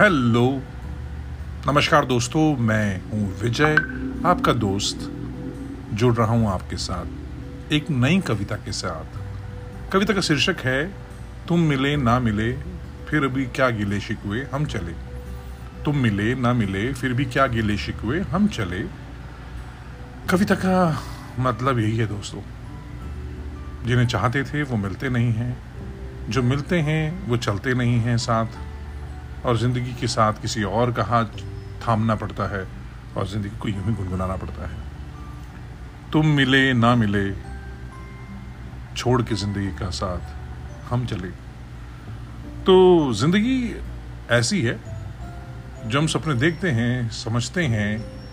Hello नमस्कार दोस्तों, मैं हूँ विजय, आपका दोस्त जुड़ रहा हूँ आपके साथ एक नई कविता के साथ। कविता का शीर्षक है, तुम मिले ना मिले, फिर भी क्या गिले शिकवे हम चले। तुम मिले ना मिले, फिर भी क्या गिले शिकवे हम चले। कविता का मतलब यही है दोस्तों। जिन्हें चाहते थे वो मिलते नहीं हैं, जो मिलते हैं वो चलते नहीं हैं साथ। और ज़िंदगी के साथ किसी और का हाथ थामना पड़ता है और ज़िंदगी को यूँ ही गुनगुनाना पड़ता है। तुम मिले, ना मिले, छोड़ के ज़िंदगी का साथ हम चले। तो ज़िंदगी ऐसी है, जो हम सपने देखते हैं, समझते हैं